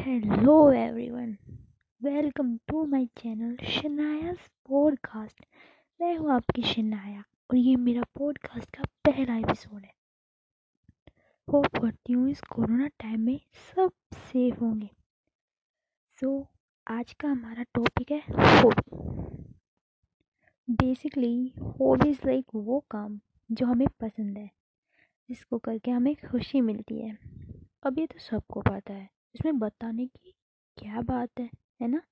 Hello everyone welcome to my channel Shanaya's podcast मैं हूँ आपकी शनाया और ये मेरा पॉडकास्ट का पहला एपिसोड है। होप करती हूँ इस कोरोना टाइम में सब सेफ़ होंगे। सो so, आज का हमारा टॉपिक है hobby basically hobby is like वो काम जो हमें पसंद है जिसको करके हमें खुशी मिलती है। अब ये तो सबको पता है। इसमें बताने की क्या बात है है ना?